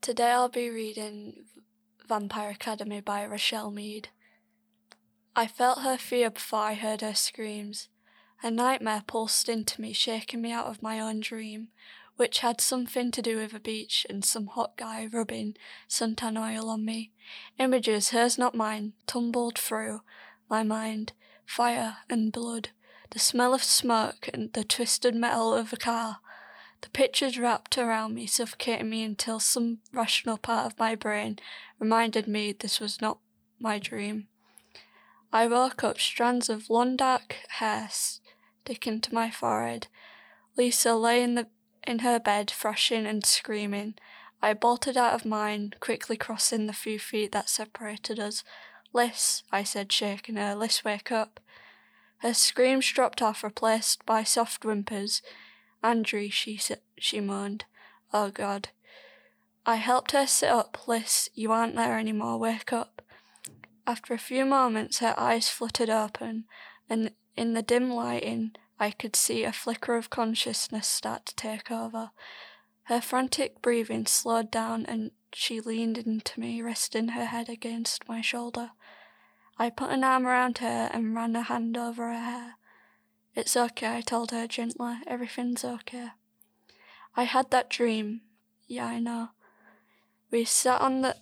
Today I'll be reading Vampire Academy by Richelle Mead. I felt her fear before I heard her screams. A nightmare pulsed into me, shaking me out of my own dream, which had something to do with a beach and some hot guy rubbing suntan oil on me. Images, hers not mine, tumbled through my mind fire and blood, the smell of smoke and the twisted metal of a car. The pictures wrapped around me, suffocating me until some rational part of my brain reminded me this was not my dream. I woke up, strands of long dark hair sticking to my forehead. Lissa lay in, the, in her bed, thrashing and screaming. I bolted out of mine, quickly crossing the few feet that separated us. Liss, I said, shaking her, Liss, wake up. Her screams dropped off, replaced by soft whimpers. Andre, she she moaned. Oh God. I helped her sit up. Liss, you aren't there anymore. Wake up. After a few moments, her eyes fluttered open, and in the dim lighting, I could see a flicker of consciousness start to take over. Her frantic breathing slowed down, and she leaned into me, resting her head against my shoulder. I put an arm around her and ran a hand over her hair. It's okay, I told her gently. Everything's okay. I had that dream. Yeah, I know. We sat on the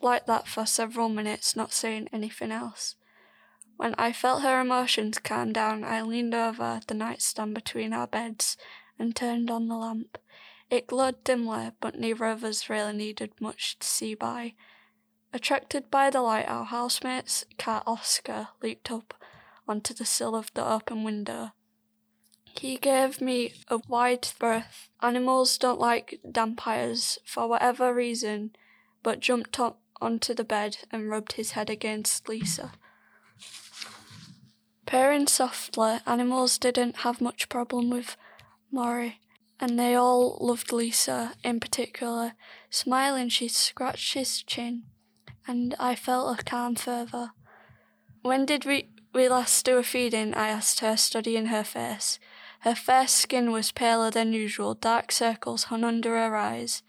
like that for several minutes, not saying anything else. When I felt her emotions calm down, I leaned over the nightstand between our beds and turned on the lamp. It glowed dimly, but neither of us really needed much to see by. Attracted by the light, our housemate's cat Oscar leaped up onto the sill of the open window. He gave me a wide berth. Animals don't like vampires for whatever reason, but jumped up onto the bed and rubbed his head against Lissa. Purring softly, animals didn't have much problem with Moroi, and they all loved Lissa in particular. Smiling, she scratched his chin, and I felt a calm fervour. When did we we last do a feeding, I asked her, studying her face. Her fair skin was paler than usual, dark circles hung under her eyes,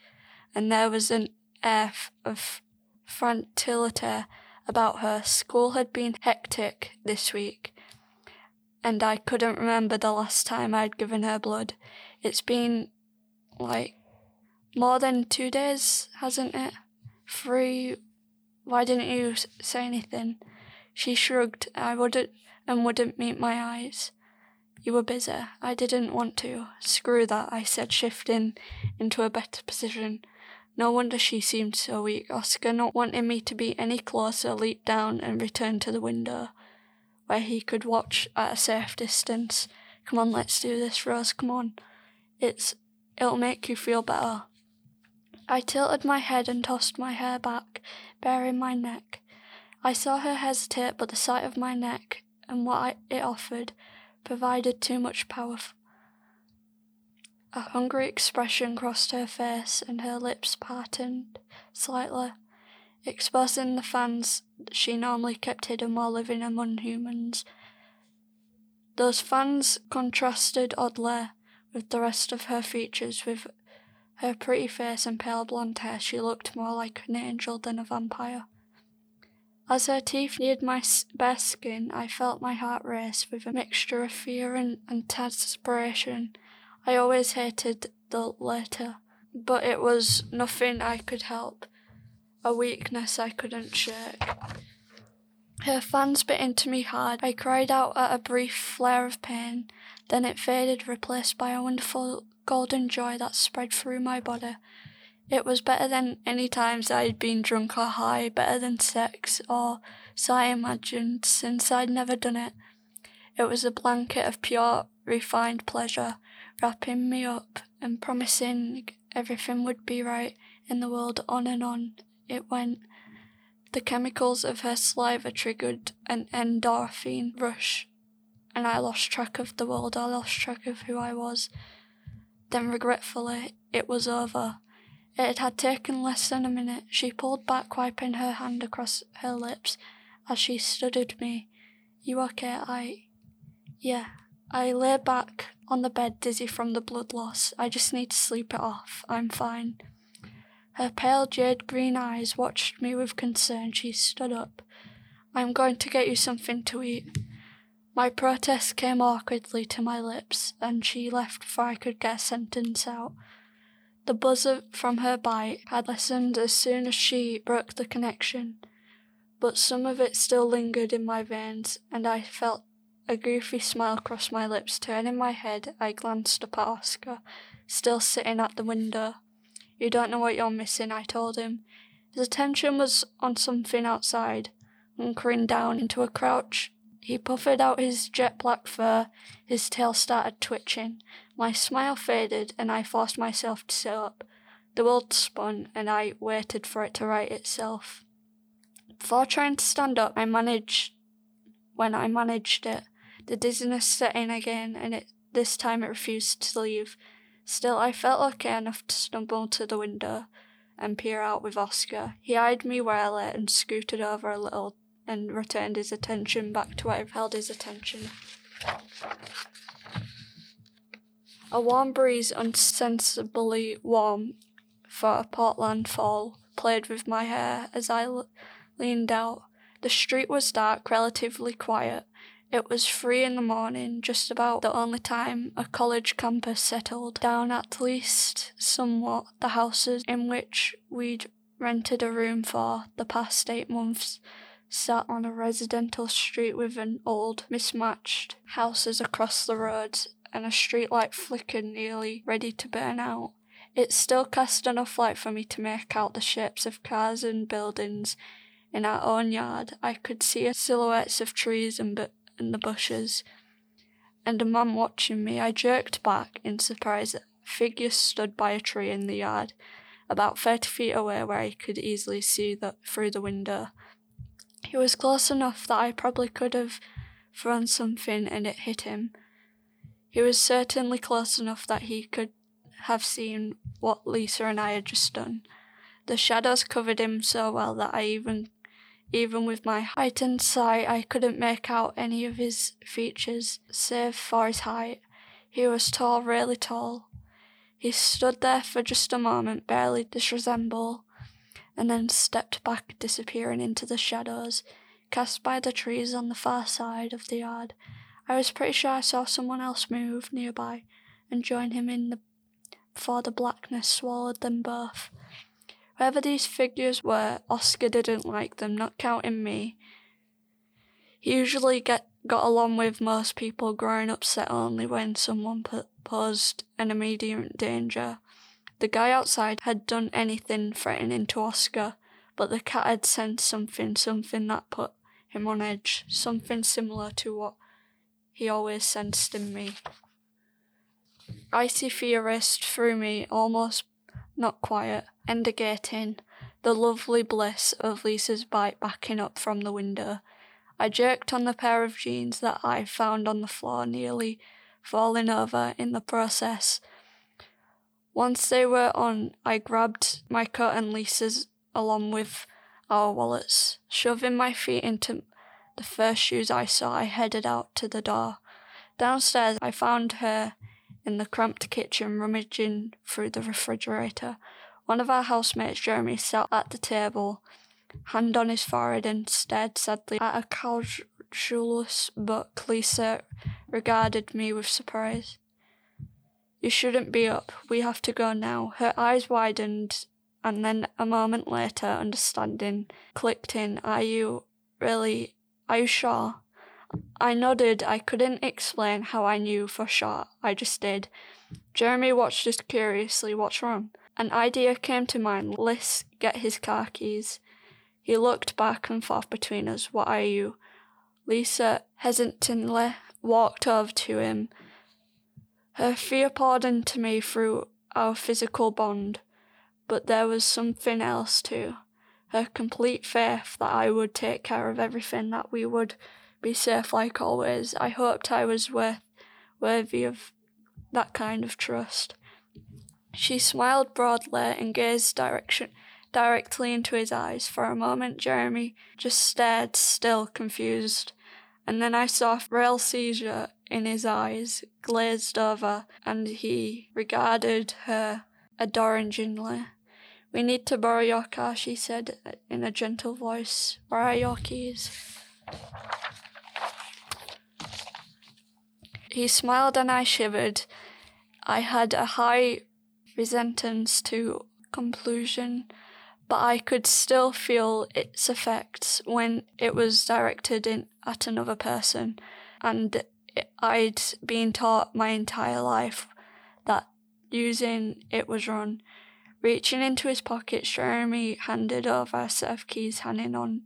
and there was an air of frantility about her. School had been hectic this week, and I couldn't remember the last time I'd given her blood. It's been like more than two days, hasn't it? Three. Why didn't you say anything? She shrugged. I wouldn't and wouldn't meet my eyes. You were busy. I didn't want to. Screw that, I said, shifting into a better position. No wonder she seemed so weak. Oscar, not wanting me to be any closer, leaped down and returned to the window, where he could watch at a safe distance. Come on, let's do this, Rose. Come on. It's it'll make you feel better. I tilted my head and tossed my hair back, baring my neck. I saw her hesitate, but the sight of my neck and what I, it offered provided too much power. A hungry expression crossed her face, and her lips parted slightly, exposing the fangs she normally kept hidden while living among humans. Those fangs contrasted oddly with the rest of her features. With her pretty face and pale blonde hair, she looked more like an angel than a vampire. As her teeth neared my bare skin, I felt my heart race with a mixture of fear and anticipation. I always hated the latter, but it was nothing I could help, a weakness I couldn't shake. Her fangs bit into me hard. I cried out at a brief flare of pain, then it faded, replaced by a wonderful golden joy that spread through my body. It was better than any times I'd been drunk or high, better than sex, or so I imagined, since I'd never done it. It was a blanket of pure, refined pleasure, wrapping me up and promising everything would be right in the world on and on it went. The chemicals of her saliva triggered an endorphin rush, and I lost track of the world, I lost track of who I was. Then, regretfully, it was over. It had taken less than a minute. She pulled back, wiping her hand across her lips as she studied me. You okay? I. Yeah. I lay back on the bed, dizzy from the blood loss. I just need to sleep it off. I'm fine. Her pale jade green eyes watched me with concern. She stood up. I'm going to get you something to eat. My protest came awkwardly to my lips, and she left before I could get a sentence out. The buzz of from her bite had lessened as soon as she broke the connection, but some of it still lingered in my veins, and I felt a goofy smile cross my lips. Turning my head, I glanced up at Oscar, still sitting at the window. You don't know what you're missing, I told him. His attention was on something outside, hunkering down into a crouch he puffed out his jet black fur, his tail started twitching. My smile faded, and I forced myself to sit up. The world spun, and I waited for it to right itself. Before trying to stand up, I managed. When I managed it, the dizziness set in again, and it, this time it refused to leave. Still, I felt okay enough to stumble to the window and peer out with Oscar. He eyed me lay and scooted over a little and returned his attention back to where I've held his attention. A warm breeze, unsensibly warm for a Portland fall, played with my hair as I leaned out. The street was dark, relatively quiet. It was three in the morning, just about the only time a college campus settled down at least somewhat the houses in which we'd rented a room for the past eight months sat on a residential street with an old, mismatched houses across the road and a streetlight flickered nearly ready to burn out. It still cast enough light for me to make out the shapes of cars and buildings in our own yard. I could see silhouettes of trees and, bu- and the bushes, and a man watching me. I jerked back in surprise. A figure stood by a tree in the yard, about thirty feet away, where I could easily see the, through the window. He was close enough that I probably could have thrown something and it hit him. He was certainly close enough that he could have seen what Lissa and I had just done. The shadows covered him so well that I even even with my heightened sight I couldn't make out any of his features save for his height. He was tall, really tall. He stood there for just a moment, barely disresemble and then stepped back, disappearing into the shadows cast by the trees on the far side of the yard. I was pretty sure I saw someone else move nearby and join him in the before the blackness swallowed them both. Whoever these figures were, Oscar didn't like them, not counting me. He usually get, got along with most people, growing upset only when someone posed an immediate danger. The guy outside had done anything threatening to Oscar, but the cat had sensed something, something that put him on edge, something similar to what he always sensed in me. Icy fear raced through me, almost not quiet, indicating the lovely bliss of Lissa's bite backing up from the window. I jerked on the pair of jeans that I found on the floor, nearly falling over in the process. Once they were on, I grabbed my coat and Lissa's along with our wallets. Shoving my feet into the first shoes I saw, I headed out to the door. Downstairs, I found her in the cramped kitchen rummaging through the refrigerator. One of our housemates, Jeremy, sat at the table, hand on his forehead, and stared sadly at a casualous book. Lissa regarded me with surprise. You shouldn't be up. We have to go now. Her eyes widened, and then a moment later, understanding clicked in. Are you really? Are you sure? I nodded. I couldn't explain how I knew for sure. I just did. Jeremy watched us curiously. What's wrong? An idea came to mind. Let's get his car keys. He looked back and forth between us. What are you? Lissa hesitantly walked over to him her fear poured into me through our physical bond, but there was something else too. Her complete faith that I would take care of everything, that we would be safe like always. I hoped I was worth, worthy of that kind of trust. She smiled broadly and gazed direction, directly into his eyes. For a moment, Jeremy just stared still, confused, and then I saw a real seizure in his eyes glazed over, and he regarded her adoringly. We need to borrow your car, she said in a gentle voice. Where are your keys? He smiled and I shivered. I had a high resentance to compulsion, but I could still feel its effects when it was directed in, at another person, and I'd been taught my entire life that using it was wrong. Reaching into his pocket, Jeremy handed over a set of keys hanging on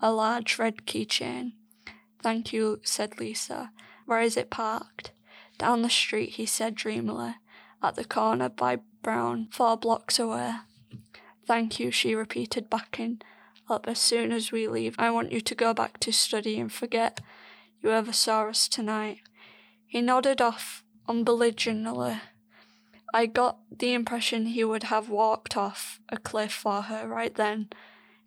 a large red keychain. Thank you, said Lissa. Where is it parked? Down the street, he said dreamily, at the corner by Brown, four blocks away. Thank you, she repeated, backing up. As soon as we leave, I want you to go back to study and forget you ever saw us tonight. He nodded off unbelligerently. I got the impression he would have walked off a cliff for her right then,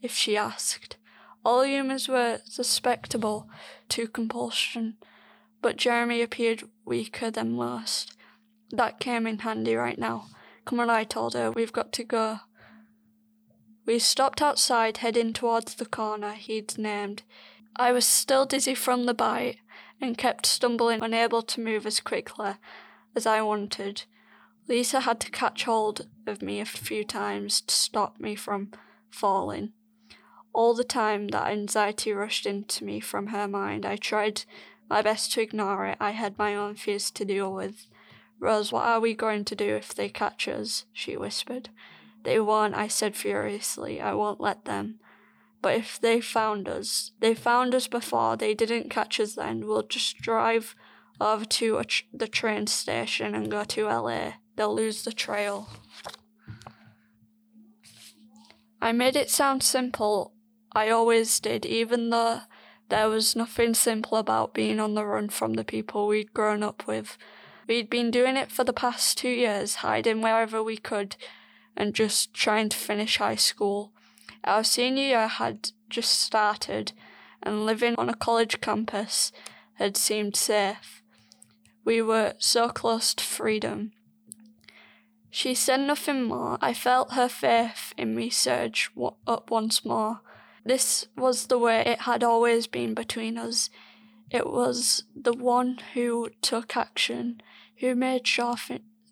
if she asked. All humans were susceptible to compulsion, but Jeremy appeared weaker than most. That came in handy right now. Come on, I told her, we've got to go. We stopped outside, heading towards the corner he'd named. I was still dizzy from the bite and kept stumbling, unable to move as quickly as I wanted. Lissa had to catch hold of me a few times to stop me from falling. All the time that anxiety rushed into me from her mind, I tried my best to ignore it. I had my own fears to deal with. Rose, what are we going to do if they catch us? she whispered. They won't, I said furiously. I won't let them. But if they found us, they found us before, they didn't catch us then. We'll just drive over to tr- the train station and go to LA. They'll lose the trail. I made it sound simple. I always did, even though there was nothing simple about being on the run from the people we'd grown up with. We'd been doing it for the past two years, hiding wherever we could and just trying to finish high school. Our senior year had just started, and living on a college campus had seemed safe. We were so close to freedom. She said nothing more. I felt her faith in me surge up once more. This was the way it had always been between us. It was the one who took action, who made sure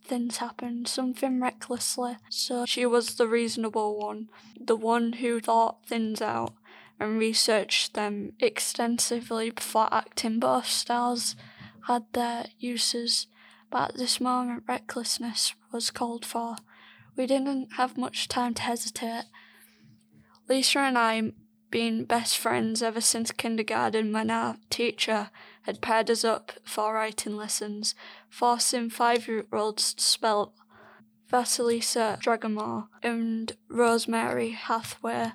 things happened, something recklessly. So she was the reasonable one, the one who thought things out and researched them extensively before acting. Both styles had their uses, but at this moment, recklessness was called for. We didn't have much time to hesitate. Lissa and I been best friends ever since kindergarten when our teacher had paired us up for writing lessons, forcing five year olds to spell Vasilisa Dragomir and Rosemary Hathaway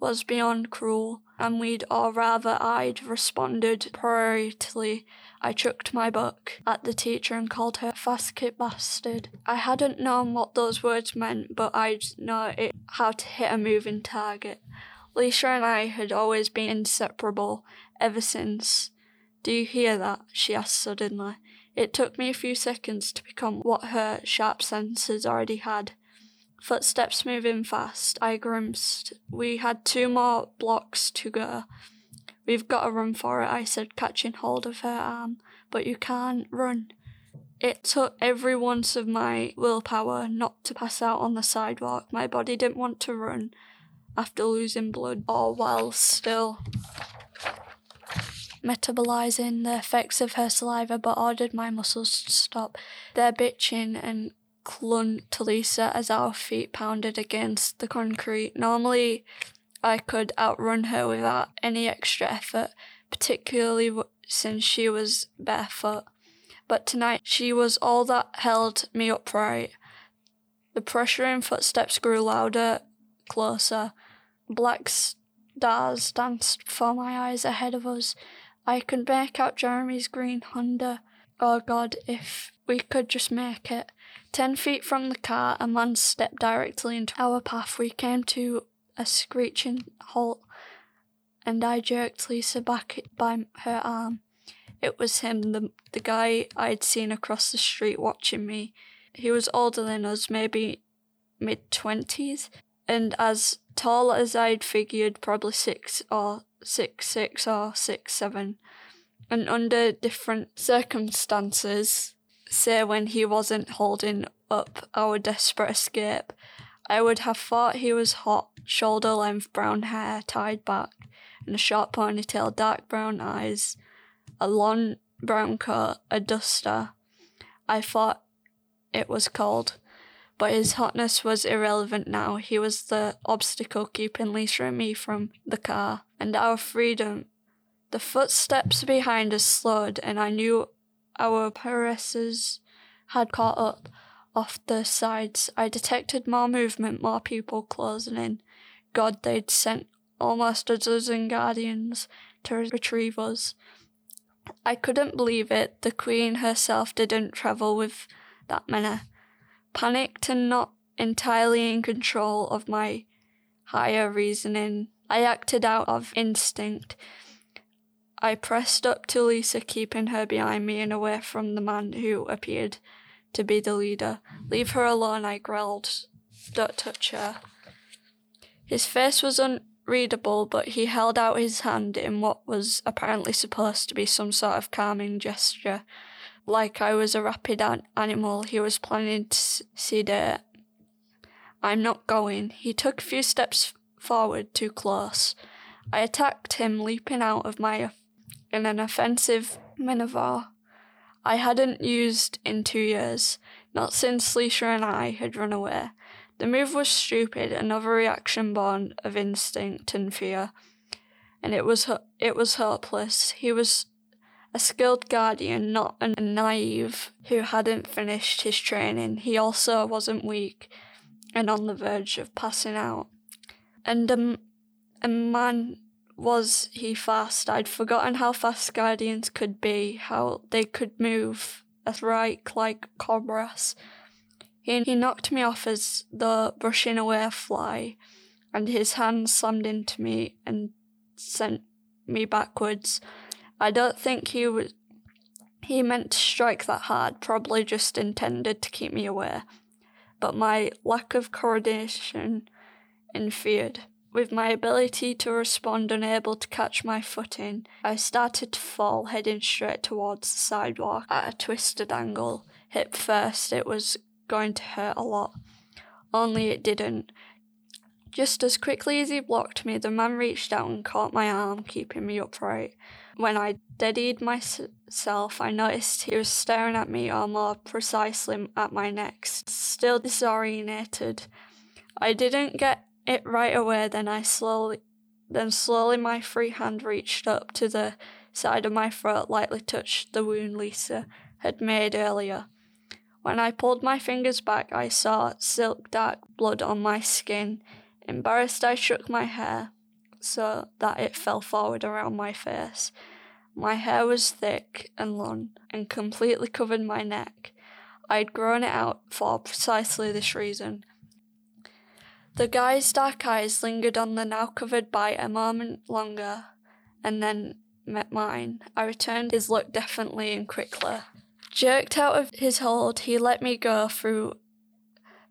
was beyond cruel, and we'd, or rather I'd, responded prioritely. I chucked my book at the teacher and called her fasket bastard. I hadn't known what those words meant, but I'd know it, how to hit a moving target. Lissa and I had always been inseparable ever since. Do you hear that? she asked suddenly. It took me a few seconds to become what her sharp senses already had. Footsteps moving fast, I grimaced. We had two more blocks to go. We've got to run for it, I said, catching hold of her arm. But you can't run. It took every ounce of my willpower not to pass out on the sidewalk. My body didn't want to run after losing blood or while still metabolizing the effects of her saliva, but ordered my muscles to stop their bitching and clung to Lissa as our feet pounded against the concrete. Normally, I could outrun her without any extra effort, particularly since she was barefoot. But tonight, she was all that held me upright. The pressure pressuring footsteps grew louder, closer. Black stars danced before my eyes ahead of us. I could make out Jeremy's green Honda. Oh God, if we could just make it. Ten feet from the car, a man stepped directly into our path. We came to a screeching halt, and I jerked Lissa back by her arm. It was him, the, the guy I'd seen across the street watching me. He was older than us, maybe mid twenties, and as tall as I'd figured, probably six or six six or six seven. And under different circumstances, say when he wasn't holding up our desperate escape, I would have thought he was hot, shoulder length brown hair tied back, and a short ponytail, dark brown eyes, a long brown coat, a duster. I thought it was cold, but his hotness was irrelevant now. He was the obstacle keeping Lissa and me from the car and our freedom. The footsteps behind us slowed, and I knew our paresses had caught up off the sides. I detected more movement, more people closing in. God, they'd sent almost a dozen guardians to retrieve us. I couldn't believe it. The Queen herself didn't travel with that many. Panicked and not entirely in control of my higher reasoning, I acted out of instinct. I pressed up to Lissa, keeping her behind me and away from the man who appeared to be the leader. Leave her alone, I growled. Don't touch her. His face was unreadable, but he held out his hand in what was apparently supposed to be some sort of calming gesture. Like I was a rapid an- animal he was planning to sedate. I'm not going. He took a few steps forward too close. I attacked him, leaping out of my in an offensive maneuver I hadn't used in two years, not since Lissa and I had run away. The move was stupid, another reaction born of instinct and fear, and it was it was hopeless. He was a skilled guardian, not a naive who hadn't finished his training. He also wasn't weak and on the verge of passing out. And a, a man was he fast. I'd forgotten how fast guardians could be, how they could move a strike like cobras. He, he knocked me off as the brushing away a fly, and his hand slammed into me and sent me backwards. I don't think he was. He meant to strike that hard, probably just intended to keep me away. But my lack of coordination interfered. With my ability to respond unable to catch my footing, I started to fall, heading straight towards the sidewalk at a twisted angle. Hip first, it was going to hurt a lot. Only it didn't. Just as quickly as he blocked me, the man reached out and caught my arm, keeping me upright. When I steadied myself, I noticed he was staring at me, or more precisely at my neck, still disorientated. I didn't get it right away, then I slowly then slowly my free hand reached up to the side of my throat, lightly touched the wound Lissa had made earlier. When I pulled my fingers back, I saw silk dark blood on my skin. Embarrassed, I shook my hair so that it fell forward around my face. My hair was thick and long and completely covered my neck. I'd grown it out for precisely this reason. The guy's dark eyes lingered on the now covered bite a moment longer, and then met mine. I returned his look definitely and quickly. Jerked out of his hold, he let me go through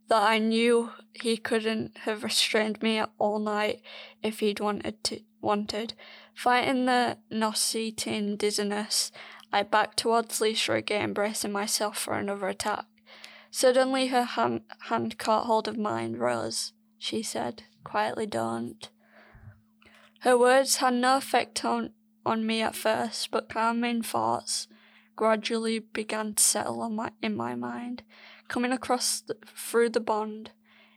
that I knew he couldn't have restrained me all night if he'd wanted to wanted. Fighting the nauseating dizziness, I backed towards Lissa again, bracing myself for another attack. Suddenly her hand, hand caught hold of mine, rose she said, quietly don't. Her words had no effect on, on me at first, but calming thoughts gradually began to settle on my, in my mind. Coming across through the bond,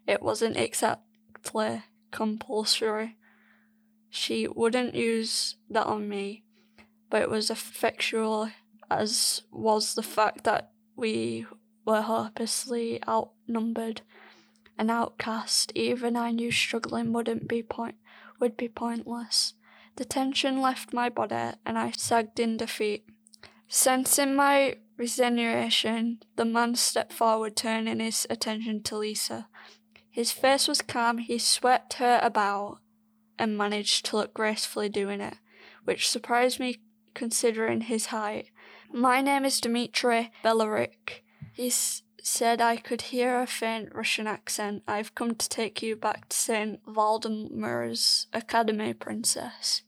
it wasn't exactly compulsory. She wouldn't use that on me, but it was effectual, as was the fact that we were hopelessly outnumbered an outcast, even I knew struggling wouldn't be point would be pointless. The tension left my body and I sagged in defeat. Sensing my resignation, the man stepped forward, turning his attention to Lissa. His face was calm, he swept her about and managed to look gracefully doing it, which surprised me considering his height. My name is Dimitri Beleric. He said I could hear a faint Russian accent. I've come to take you back to St. Vladimir's Academy, Princess.